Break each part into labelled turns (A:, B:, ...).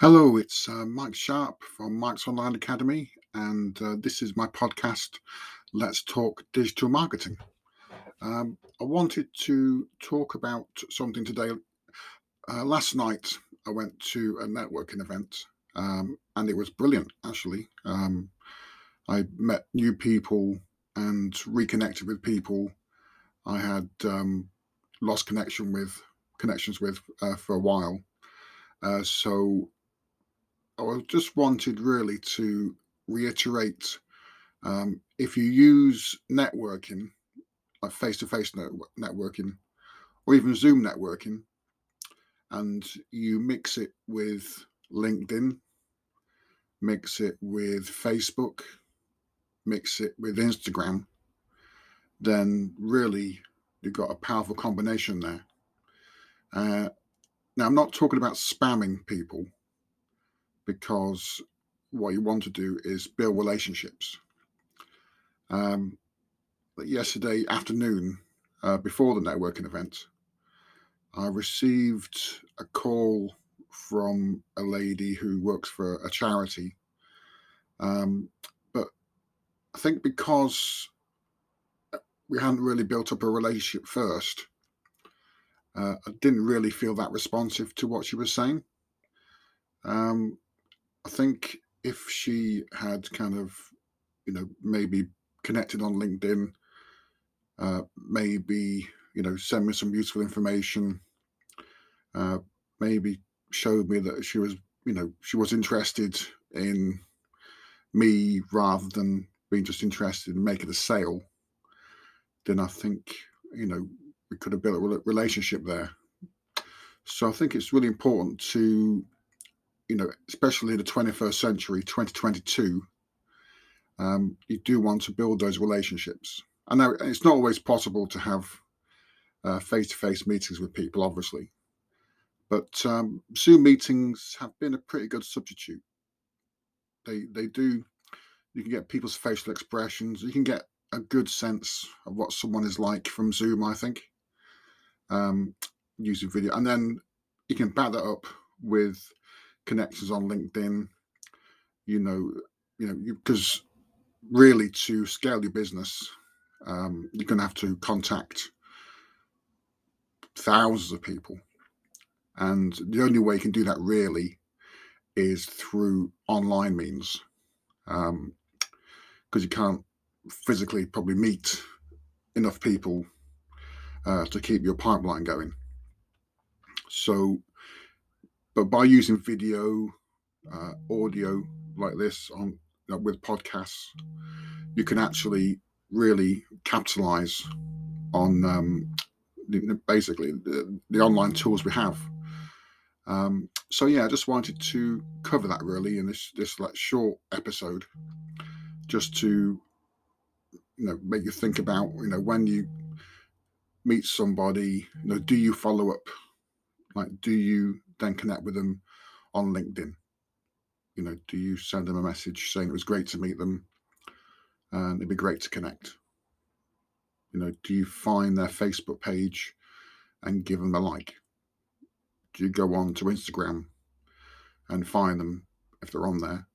A: Hello, it's uh, Mike Sharp from Mike's Online Academy, and uh, this is my podcast, Let's Talk Digital Marketing. Um, I wanted to talk about something today. Uh, last night, I went to a networking event, um, and it was brilliant, actually. Um, I met new people and reconnected with people I had um, lost connection with, connections with uh, for a while. Uh, so I just wanted really to reiterate um, if you use networking, like face to face networking, or even Zoom networking, and you mix it with LinkedIn, mix it with Facebook, mix it with Instagram, then really you've got a powerful combination there. Uh, now, I'm not talking about spamming people because what you want to do is build relationships. Um, yesterday afternoon, uh, before the networking event, I received a call from a lady who works for a charity. Um, but I think because we hadn't really built up a relationship first, uh, I didn't really feel that responsive to what she was saying. Um, I think if she had kind of, you know, maybe connected on LinkedIn, uh, maybe, you know, send me some useful information, uh, maybe showed me that she was, you know, she was interested in me rather than being just interested in making a sale, then I think, you know, we could have built a relationship there. So I think it's really important to you know, especially in the 21st century, 2022, um, you do want to build those relationships. I know it's not always possible to have face to face meetings with people, obviously, but um, Zoom meetings have been a pretty good substitute. They they do. You can get people's facial expressions. You can get a good sense of what someone is like from Zoom. I think um, using video, and then you can back that up with connections on LinkedIn. You know, you know, because really to scale your business, um, you're going to have to contact thousands of people, and the only way you can do that really is through online means, because um, you can't physically probably meet enough people uh, to keep your pipeline going. So but by using video, uh, audio like this on uh, with podcasts, you can actually really capitalize on um, basically the, the, online tools we have. Um, so yeah, I just wanted to cover that really in this this like short episode, just to you know make you think about you know when you meet somebody, you know, do you follow up? Like, do you then connect with them on LinkedIn? You know, do you send them a message saying it was great to meet them and it'd be great to connect? You know, do you find their Facebook page and give them a like? Do you go on to Instagram and find them if they're on there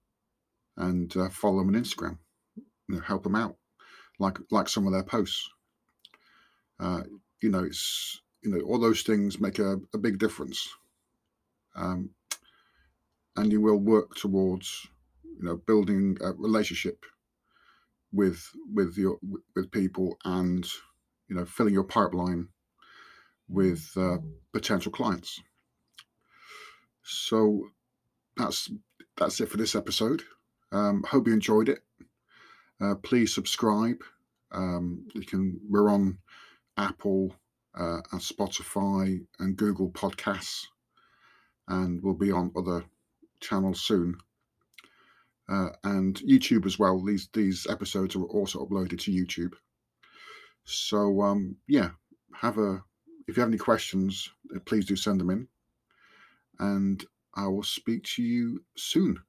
A: and uh, follow them on Instagram? You know, help them out, like like some of their posts. Uh, you know, it's you know all those things make a, a big difference um, and you will work towards you know building a relationship with with your with people and you know filling your pipeline with uh, potential clients. So that's that's it for this episode. Um, hope you enjoyed it. Uh, please subscribe. Um, you can we're on apple uh, and spotify and google podcasts and will be on other channels soon. Uh, and YouTube as well. These these episodes are also uploaded to YouTube. So um, yeah, have a if you have any questions, uh, please do send them in, and I will speak to you soon.